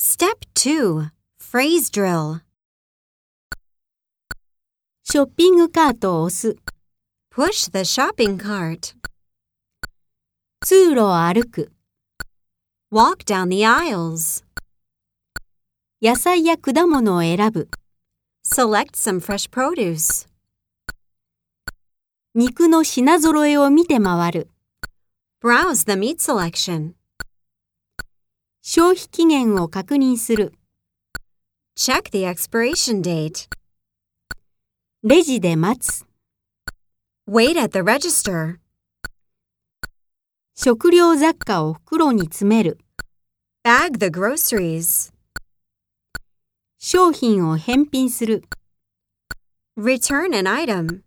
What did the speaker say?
Step 2 Phrase Drill ショッピングカートを押す。Push the shopping cart. 通路を歩く。Walk down the aisles. 野菜や果物を選ぶ。Select some fresh produce. 肉の品揃えを見て回る。Browse the meat selection. 消費期限を確認する。Check the expiration date. レジで待つ。Wait at the register. 食料雑貨を袋に詰める。Bag the groceries. 商品を返品する。Return an item.